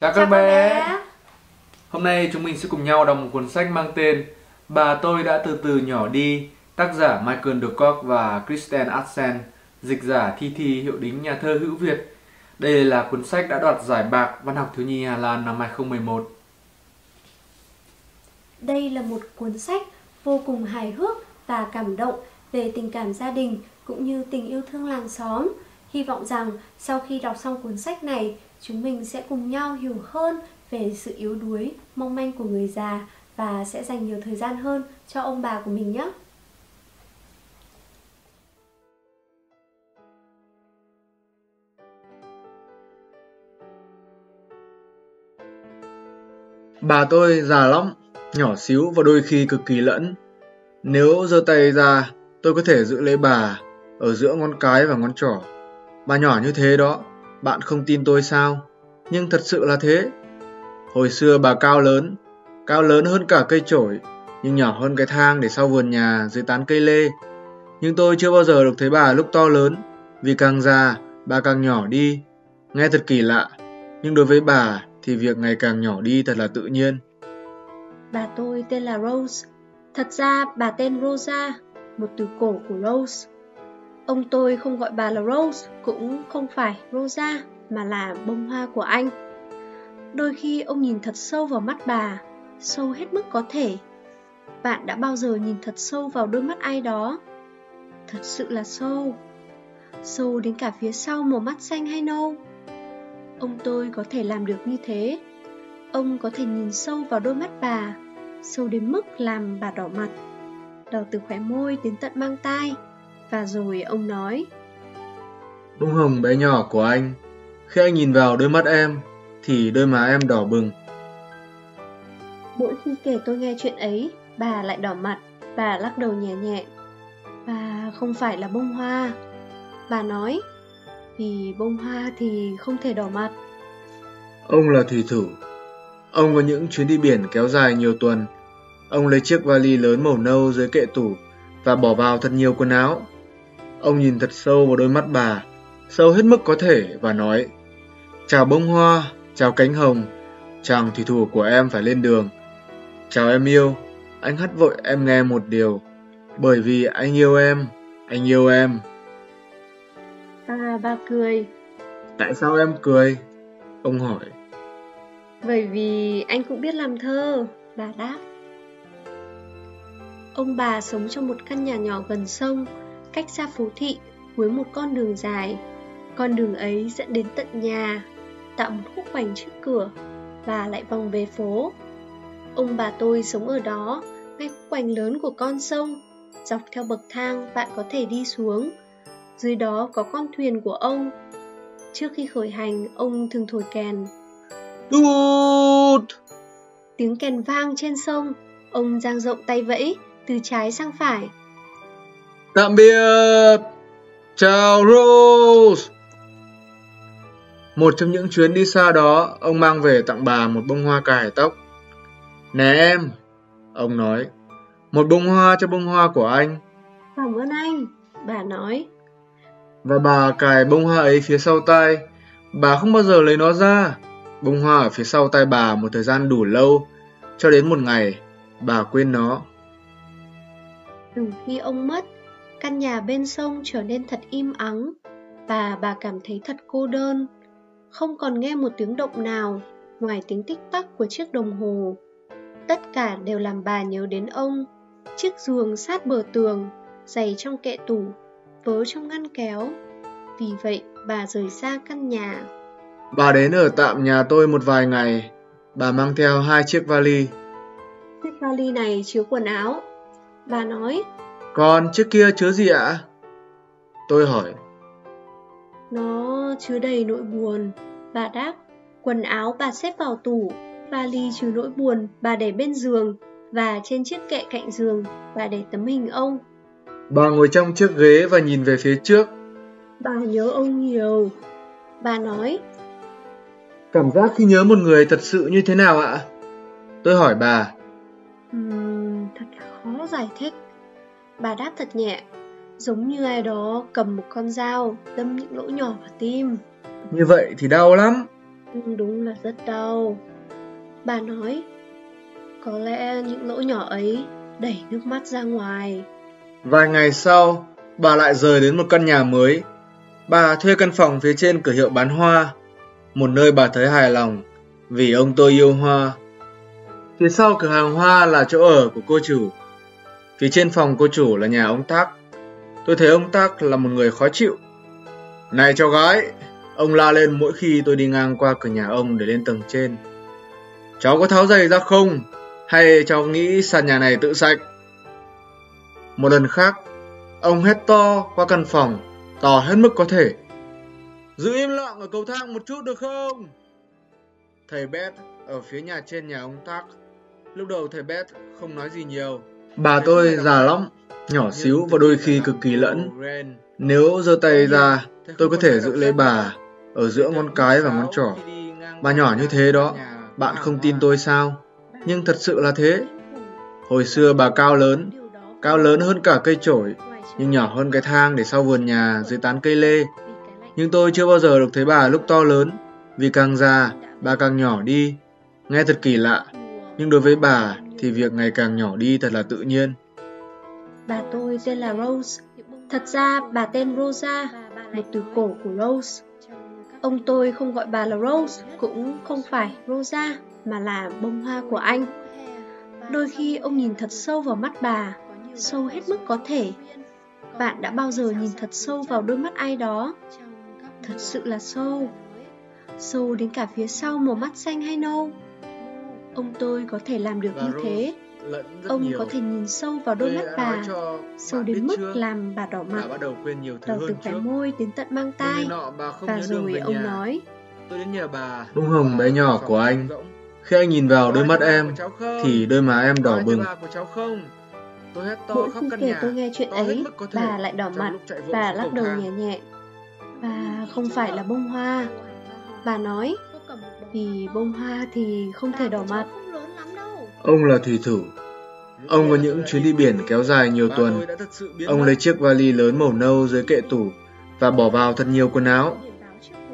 Chào các bé. Hôm nay chúng mình sẽ cùng nhau đọc một cuốn sách mang tên Bà tôi đã từ từ nhỏ đi, tác giả Michael Dudcock và Kristen Arsen, dịch giả Thi Thi hiệu đính nhà thơ hữu Việt. Đây là cuốn sách đã đoạt giải bạc văn học thiếu nhi Hà Lan năm 2011. Đây là một cuốn sách vô cùng hài hước và cảm động về tình cảm gia đình cũng như tình yêu thương làng xóm. Hy vọng rằng sau khi đọc xong cuốn sách này, chúng mình sẽ cùng nhau hiểu hơn về sự yếu đuối, mong manh của người già và sẽ dành nhiều thời gian hơn cho ông bà của mình nhé. Bà tôi già lắm, nhỏ xíu và đôi khi cực kỳ lẫn. Nếu giơ tay ra, tôi có thể giữ lấy bà ở giữa ngón cái và ngón trỏ. Bà nhỏ như thế đó, bạn không tin tôi sao? Nhưng thật sự là thế. Hồi xưa bà cao lớn, cao lớn hơn cả cây chổi, nhưng nhỏ hơn cái thang để sau vườn nhà dưới tán cây lê. Nhưng tôi chưa bao giờ được thấy bà lúc to lớn, vì càng già, bà càng nhỏ đi. Nghe thật kỳ lạ, nhưng đối với bà thì việc ngày càng nhỏ đi thật là tự nhiên. Bà tôi tên là Rose. Thật ra bà tên Rosa, một từ cổ của Rose. Ông tôi không gọi bà là Rose, cũng không phải Rosa, mà là bông hoa của anh. Đôi khi ông nhìn thật sâu vào mắt bà, sâu hết mức có thể. Bạn đã bao giờ nhìn thật sâu vào đôi mắt ai đó? Thật sự là sâu. Sâu đến cả phía sau màu mắt xanh hay nâu. Ông tôi có thể làm được như thế. Ông có thể nhìn sâu vào đôi mắt bà, sâu đến mức làm bà đỏ mặt. Đỏ từ khóe môi đến tận mang tai. Và rồi ông nói Bông hồng bé nhỏ của anh Khi anh nhìn vào đôi mắt em Thì đôi má em đỏ bừng. Mỗi khi kể tôi nghe chuyện ấy Bà lại đỏ mặt Bà lắc đầu nhẹ nhẹ. Bà không phải là bông hoa. Bà nói Vì bông hoa thì không thể đỏ mặt. Ông là thủy thủ. Ông có những chuyến đi biển kéo dài nhiều tuần. Ông lấy chiếc vali lớn màu nâu dưới kệ tủ và bỏ vào thật nhiều quần áo. Ông nhìn thật sâu vào đôi mắt bà, sâu hết mức có thể và nói Chào bông hoa, chào cánh hồng, chàng thủy thủ của em phải lên đường. Chào em yêu, anh hắt vội em nghe một điều, bởi vì anh yêu em, anh yêu em. À, bà cười. Tại sao em cười? Ông hỏi. Bởi vì anh cũng biết làm thơ, bà đáp. Ông bà sống trong một căn nhà nhỏ gần sông, cách xa phố thị, với một con đường dài. Con đường ấy dẫn đến tận nhà, tạo một khúc khoảnh trước cửa và lại vòng về phố. Ông bà tôi sống ở đó, ngay khúc khoảnh lớn của con sông. Dọc theo bậc thang bạn có thể đi xuống. Dưới đó có con thuyền của ông. Trước khi khởi hành, ông thường thổi kèn. Đút! Tiếng kèn vang trên sông, ông dang rộng tay vẫy, từ trái sang phải. Tạm biệt! Chào Rose! Một trong những chuyến đi xa đó, ông mang về tặng bà một bông hoa cài tóc. Nè em! Ông nói. Một bông hoa cho bông hoa của anh. Cảm ơn anh, bà nói. Và bà cài bông hoa ấy phía sau tay. Bà không bao giờ lấy nó ra. Bông hoa ở phía sau tay bà một thời gian đủ lâu, cho đến một ngày, bà quên nó. Từ khi ông mất, căn nhà bên sông trở nên thật im ắng và bà cảm thấy thật cô đơn. Không còn nghe một tiếng động nào ngoài tiếng tích tắc của chiếc đồng hồ. Tất cả đều làm bà nhớ đến ông. Chiếc giường sát bờ tường, giày trong kệ tủ, vớ trong ngăn kéo. Vì vậy bà rời xa căn nhà. Bà đến ở tạm nhà tôi một vài ngày. Bà mang theo hai chiếc vali. Chiếc vali này chứa quần áo, Bà nói Còn chiếc kia chứa gì ạ? Tôi hỏi Nó chứa đầy nỗi buồn Bà đáp Quần áo bà xếp vào tủ Vali chứa nỗi buồn bà để bên giường Và trên chiếc kệ cạnh giường Bà để tấm hình ông Bà ngồi trong chiếc ghế và nhìn về phía trước Bà nhớ ông nhiều Bà nói Cảm giác khi nhớ một người thật sự như thế nào ạ? Tôi hỏi bà uhm, Thật khó giải thích. Bà đáp thật nhẹ, giống như ai đó cầm một con dao đâm những lỗ nhỏ vào tim. Như vậy thì đau lắm. đúng là rất đau. Bà nói, có lẽ những lỗ nhỏ ấy đẩy nước mắt ra ngoài. Vài ngày sau, bà lại rời đến một căn nhà mới. Bà thuê căn phòng phía trên cửa hiệu bán hoa, một nơi bà thấy hài lòng vì ông tôi yêu hoa. Phía sau cửa hàng hoa là chỗ ở của cô chủ. Phía trên phòng cô chủ là nhà ông Tác. Tôi thấy ông Tác là một người khó chịu. Này cháu gái, ông la lên mỗi khi tôi đi ngang qua cửa nhà ông để lên tầng trên. Cháu có tháo giày ra không? Hay cháu nghĩ sàn nhà này tự sạch? Một lần khác, ông hét to qua căn phòng, to hết mức có thể. Giữ im lặng ở cầu thang một chút được không? Thầy Beth ở phía nhà trên nhà ông Tác. Lúc đầu thầy Beth không nói gì nhiều. Bà tôi già lắm, nhỏ xíu và đôi khi cực kỳ lẫn. Nếu giơ tay ra, tôi có thể giữ lấy bà ở giữa ngón cái và ngón trỏ. Bà nhỏ như thế đó, bạn không tin tôi sao? Nhưng thật sự là thế. Hồi xưa bà cao lớn, cao lớn hơn cả cây chổi, nhưng nhỏ hơn cái thang để sau vườn nhà dưới tán cây lê. Nhưng tôi chưa bao giờ được thấy bà lúc to lớn, vì càng già, bà càng nhỏ đi. Nghe thật kỳ lạ, nhưng đối với bà thì việc ngày càng nhỏ đi thật là tự nhiên. Bà tôi tên là Rose. Thật ra bà tên Rosa, một từ cổ của Rose. Ông tôi không gọi bà là Rose, cũng không phải Rosa, mà là bông hoa của anh. Đôi khi ông nhìn thật sâu vào mắt bà, sâu hết mức có thể. Bạn đã bao giờ nhìn thật sâu vào đôi mắt ai đó? Thật sự là sâu. Sâu đến cả phía sau màu mắt xanh hay nâu. Ông tôi có thể làm được như thế. Ông có thể nhìn sâu vào đôi mắt bà, sâu đến mức làm bà đỏ mặt, đỏ từ khóe môi đến tận mang tai. Và rồi ông nói, Tôi đến nhà bà. Bông hồng bé nhỏ của anh. Khi anh nhìn vào đôi mắt em, thì đôi má em đỏ bừng. Mỗi khi kể tôi nghe chuyện ấy, bà lại đỏ mặt, bà lắc đầu nhẹ nhẹ. Bà không phải là bông hoa. Bà nói, vì bông hoa thì không thể đỏ mặt. Ông là thủy thủ. Ông có những chuyến đi biển kéo dài nhiều tuần. Ông lấy chiếc vali lớn màu nâu dưới kệ tủ và bỏ vào thật nhiều quần áo.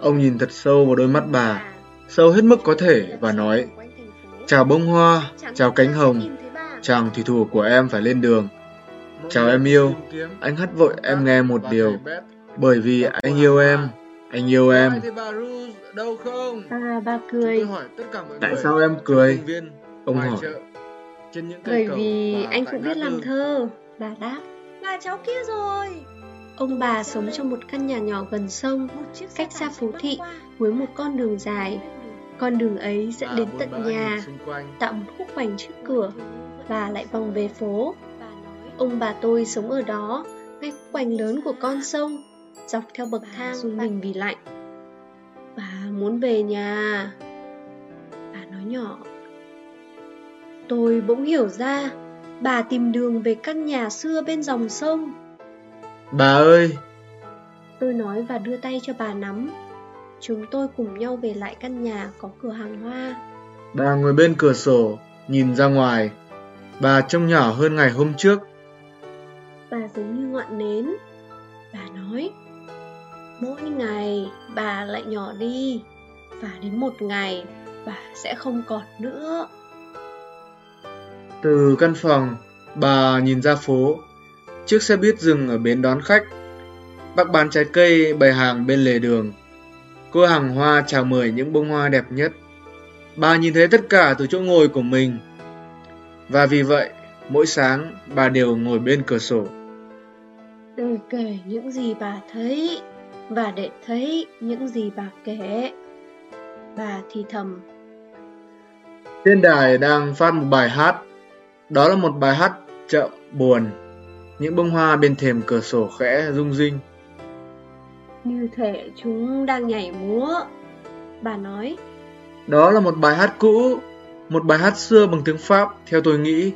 Ông nhìn thật sâu vào đôi mắt bà, sâu hết mức có thể và nói Chào bông hoa, chào cánh hồng, chàng thủy thủ của em phải lên đường. Chào em yêu, anh hắt vội em nghe một điều, bởi vì anh yêu em, anh yêu em. À, bà cười. Tại sao em cười? Ông hỏi. Bởi vì anh cũng biết làm thơ, bà đáp. Là cháu kia rồi. Ông bà sống trong một căn nhà nhỏ gần sông, cách xa phố thị, với một con đường dài. Con đường ấy dẫn đến tận nhà, tạo một khúc khoảnh trước cửa, và lại vòng về phố. Ông bà tôi sống ở đó, ngay khúc khoảnh lớn của con sông, dọc theo bậc thang dùng mình vì lạnh. Bà muốn về nhà. Bà nói nhỏ. Tôi bỗng hiểu ra, bà tìm đường về căn nhà xưa bên dòng sông. Bà ơi! Tôi nói và đưa tay cho bà nắm. Chúng tôi cùng nhau về lại căn nhà có cửa hàng hoa. Bà ngồi bên cửa sổ, nhìn ra ngoài. Bà trông nhỏ hơn ngày hôm trước. Bà giống như ngọn nến. Bà nói, mỗi ngày bà lại nhỏ đi, và đến một ngày bà sẽ không còn nữa. Từ căn phòng, bà nhìn ra phố. Chiếc xe buýt dừng ở bến đón khách. Bác bán trái cây bày hàng bên lề đường. Cô hàng hoa chào mời những bông hoa đẹp nhất. Bà nhìn thấy tất cả từ chỗ ngồi của mình. Và vì vậy, mỗi sáng bà đều ngồi bên cửa sổ. Để kể những gì bà thấy và để thấy những gì bà kể. Bà thì thầm. Trên đài đang phát một bài hát. Đó là một bài hát chậm, buồn. Những bông hoa bên thềm cửa sổ khẽ rung rinh. Như thể chúng đang nhảy múa. Bà nói. Đó là một bài hát cũ, một bài hát xưa bằng tiếng Pháp, theo tôi nghĩ.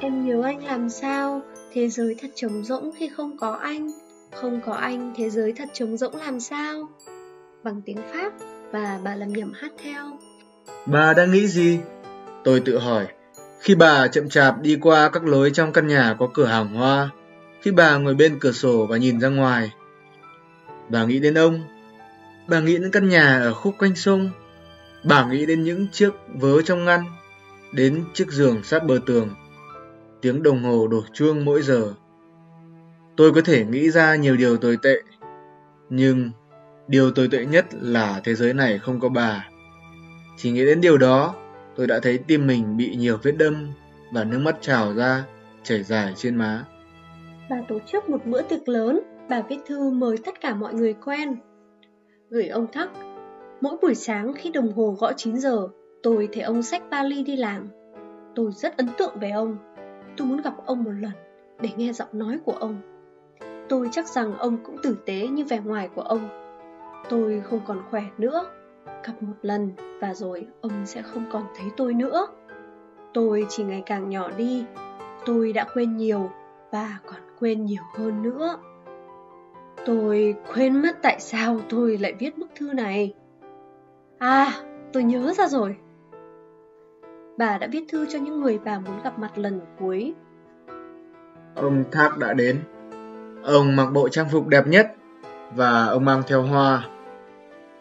Em nhớ anh làm sao, thế giới thật trống rỗng khi không có anh. Không có anh, thế giới thật trống rỗng làm sao? Bằng tiếng Pháp, và bà làm nhầm hát theo. Bà đang nghĩ gì? Tôi tự hỏi. Khi bà chậm chạp đi qua các lối trong căn nhà có cửa hàng hoa, khi bà ngồi bên cửa sổ và nhìn ra ngoài, bà nghĩ đến ông. Bà nghĩ đến căn nhà ở khúc quanh sông, Bà nghĩ đến những chiếc vớ trong ngăn, đến chiếc giường sát bờ tường. Tiếng đồng hồ đổ chuông mỗi giờ. Tôi có thể nghĩ ra nhiều điều tồi tệ, nhưng điều tồi tệ nhất là thế giới này không có bà. Chỉ nghĩ đến điều đó, tôi đã thấy tim mình bị nhiều vết đâm và nước mắt trào ra, chảy dài trên má. Bà tổ chức một bữa tiệc lớn, bà viết thư mời tất cả mọi người quen. Gửi ông Thắc, mỗi buổi sáng khi đồng hồ gõ 9 giờ, tôi thấy ông xách vali đi làm. Tôi rất ấn tượng về ông. Tôi muốn gặp ông một lần để nghe giọng nói của ông. Tôi chắc rằng ông cũng tử tế như vẻ ngoài của ông. Tôi không còn khỏe nữa. Gặp một lần và rồi ông sẽ không còn thấy tôi nữa. Tôi chỉ ngày càng nhỏ đi. Tôi đã quên nhiều và còn quên nhiều hơn nữa. Tôi quên mất tại sao tôi lại viết bức thư này. À, tôi nhớ ra rồi. Bà đã viết thư cho những người bà muốn gặp mặt lần cuối. Ông Thác đã đến. Ông mặc bộ trang phục đẹp nhất và ông mang theo hoa.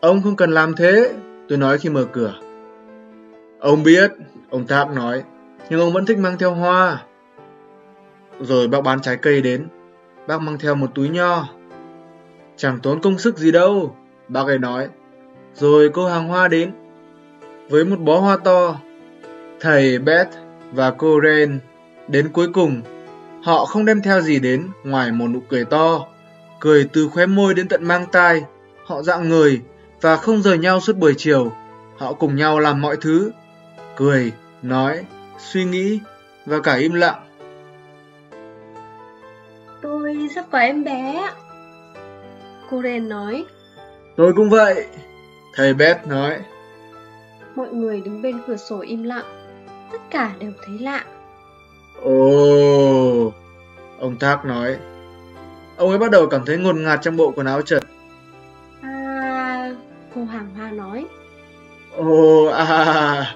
Ông không cần làm thế, tôi nói khi mở cửa. Ông biết, ông Thác nói, nhưng ông vẫn thích mang theo hoa. Rồi bác bán trái cây đến, bác mang theo một túi nho. Chẳng tốn công sức gì đâu, bác ấy nói. Rồi cô hàng hoa đến, với một bó hoa to. Thầy Beth và cô Ren đến cuối cùng Họ không đem theo gì đến ngoài một nụ cười to, cười từ khóe môi đến tận mang tai. Họ dạng người và không rời nhau suốt buổi chiều. Họ cùng nhau làm mọi thứ, cười, nói, suy nghĩ và cả im lặng. Tôi sắp có em bé. Cô Ren nói. Tôi cũng vậy, thầy Beth nói. Mọi người đứng bên cửa sổ im lặng, tất cả đều thấy lạ. Ồ, ông Thác nói. Ông ấy bắt đầu cảm thấy ngột ngạt trong bộ quần áo trật. À, cô hàng hoa nói. Ồ, à,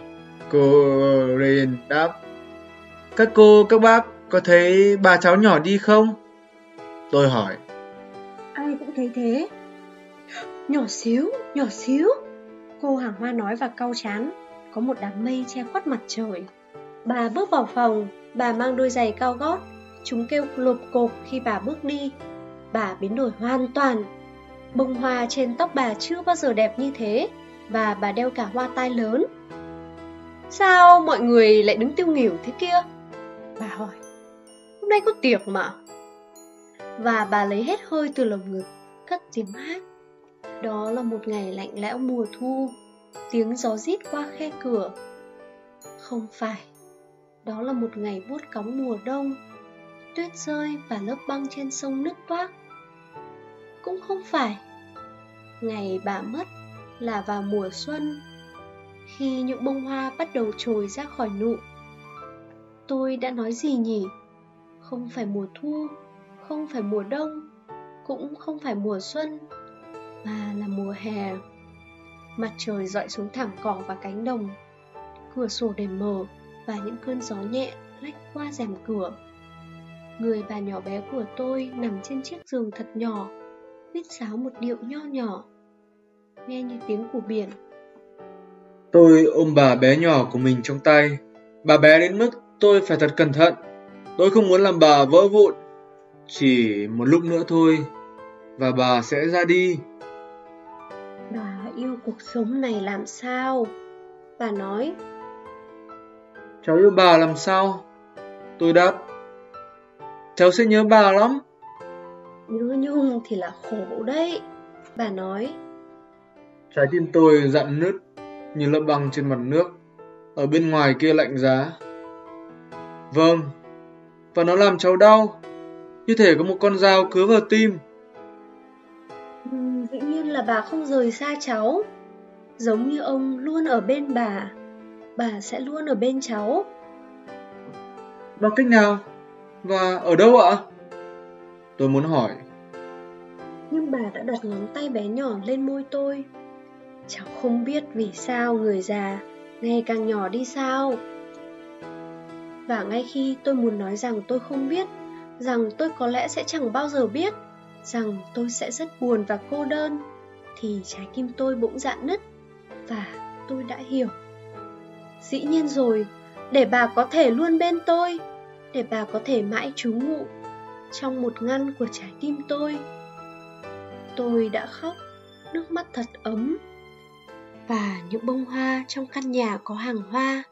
cô Rin đáp. Các cô, các bác có thấy bà cháu nhỏ đi không? Tôi hỏi. Ai cũng thấy thế. Nhỏ xíu, nhỏ xíu. Cô hàng hoa nói và cau chán. Có một đám mây che khuất mặt trời. Bà bước vào phòng, Bà mang đôi giày cao gót, chúng kêu lộp cộp khi bà bước đi. Bà biến đổi hoàn toàn. Bông hoa trên tóc bà chưa bao giờ đẹp như thế, và bà đeo cả hoa tai lớn. Sao mọi người lại đứng tiêu nghỉu thế kia? Bà hỏi. Hôm nay có tiệc mà. Và bà lấy hết hơi từ lồng ngực, cất tiếng hát. Đó là một ngày lạnh lẽo mùa thu, tiếng gió rít qua khe cửa. Không phải đó là một ngày vuốt cóng mùa đông Tuyết rơi và lớp băng trên sông nứt toác. Cũng không phải Ngày bà mất là vào mùa xuân Khi những bông hoa bắt đầu trồi ra khỏi nụ. Tôi đã nói gì nhỉ? Không phải mùa thu, không phải mùa đông Cũng không phải mùa xuân Mà là mùa hè. Mặt trời dọi xuống thảm cỏ và cánh đồng Cửa sổ để mở và những cơn gió nhẹ lách qua rèm cửa. Người bà nhỏ bé của tôi nằm trên chiếc giường thật nhỏ, viết sáo một điệu nho nhỏ, nghe như tiếng của biển. Tôi ôm bà bé nhỏ của mình trong tay, bà bé đến mức tôi phải thật cẩn thận. Tôi không muốn làm bà vỡ vụn. Chỉ một lúc nữa thôi, và bà sẽ ra đi. Bà yêu cuộc sống này làm sao? Bà nói, Cháu yêu bà làm sao? Tôi đáp. Cháu sẽ nhớ bà lắm. Nhớ nhung thì là khổ đấy. Bà nói. Trái tim tôi dặn nứt như lớp băng trên mặt nước. Ở bên ngoài kia lạnh giá. Vâng, và nó làm cháu đau. Như thể có một con dao cứa vào tim. Ừ, dĩ nhiên là bà không rời xa cháu. Giống như ông luôn ở bên bà bà sẽ luôn ở bên cháu. Bằng cách nào? Và ở đâu ạ? Tôi muốn hỏi. Nhưng bà đã đặt ngón tay bé nhỏ lên môi tôi. Cháu không biết vì sao người già ngày càng nhỏ đi sao. Và ngay khi tôi muốn nói rằng tôi không biết, rằng tôi có lẽ sẽ chẳng bao giờ biết, rằng tôi sẽ rất buồn và cô đơn, thì trái tim tôi bỗng dạn nứt và tôi đã hiểu. Dĩ nhiên rồi, để bà có thể luôn bên tôi, để bà có thể mãi trú ngụ trong một ngăn của trái tim tôi. Tôi đã khóc, nước mắt thật ấm. Và những bông hoa trong căn nhà có hàng hoa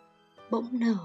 bỗng nở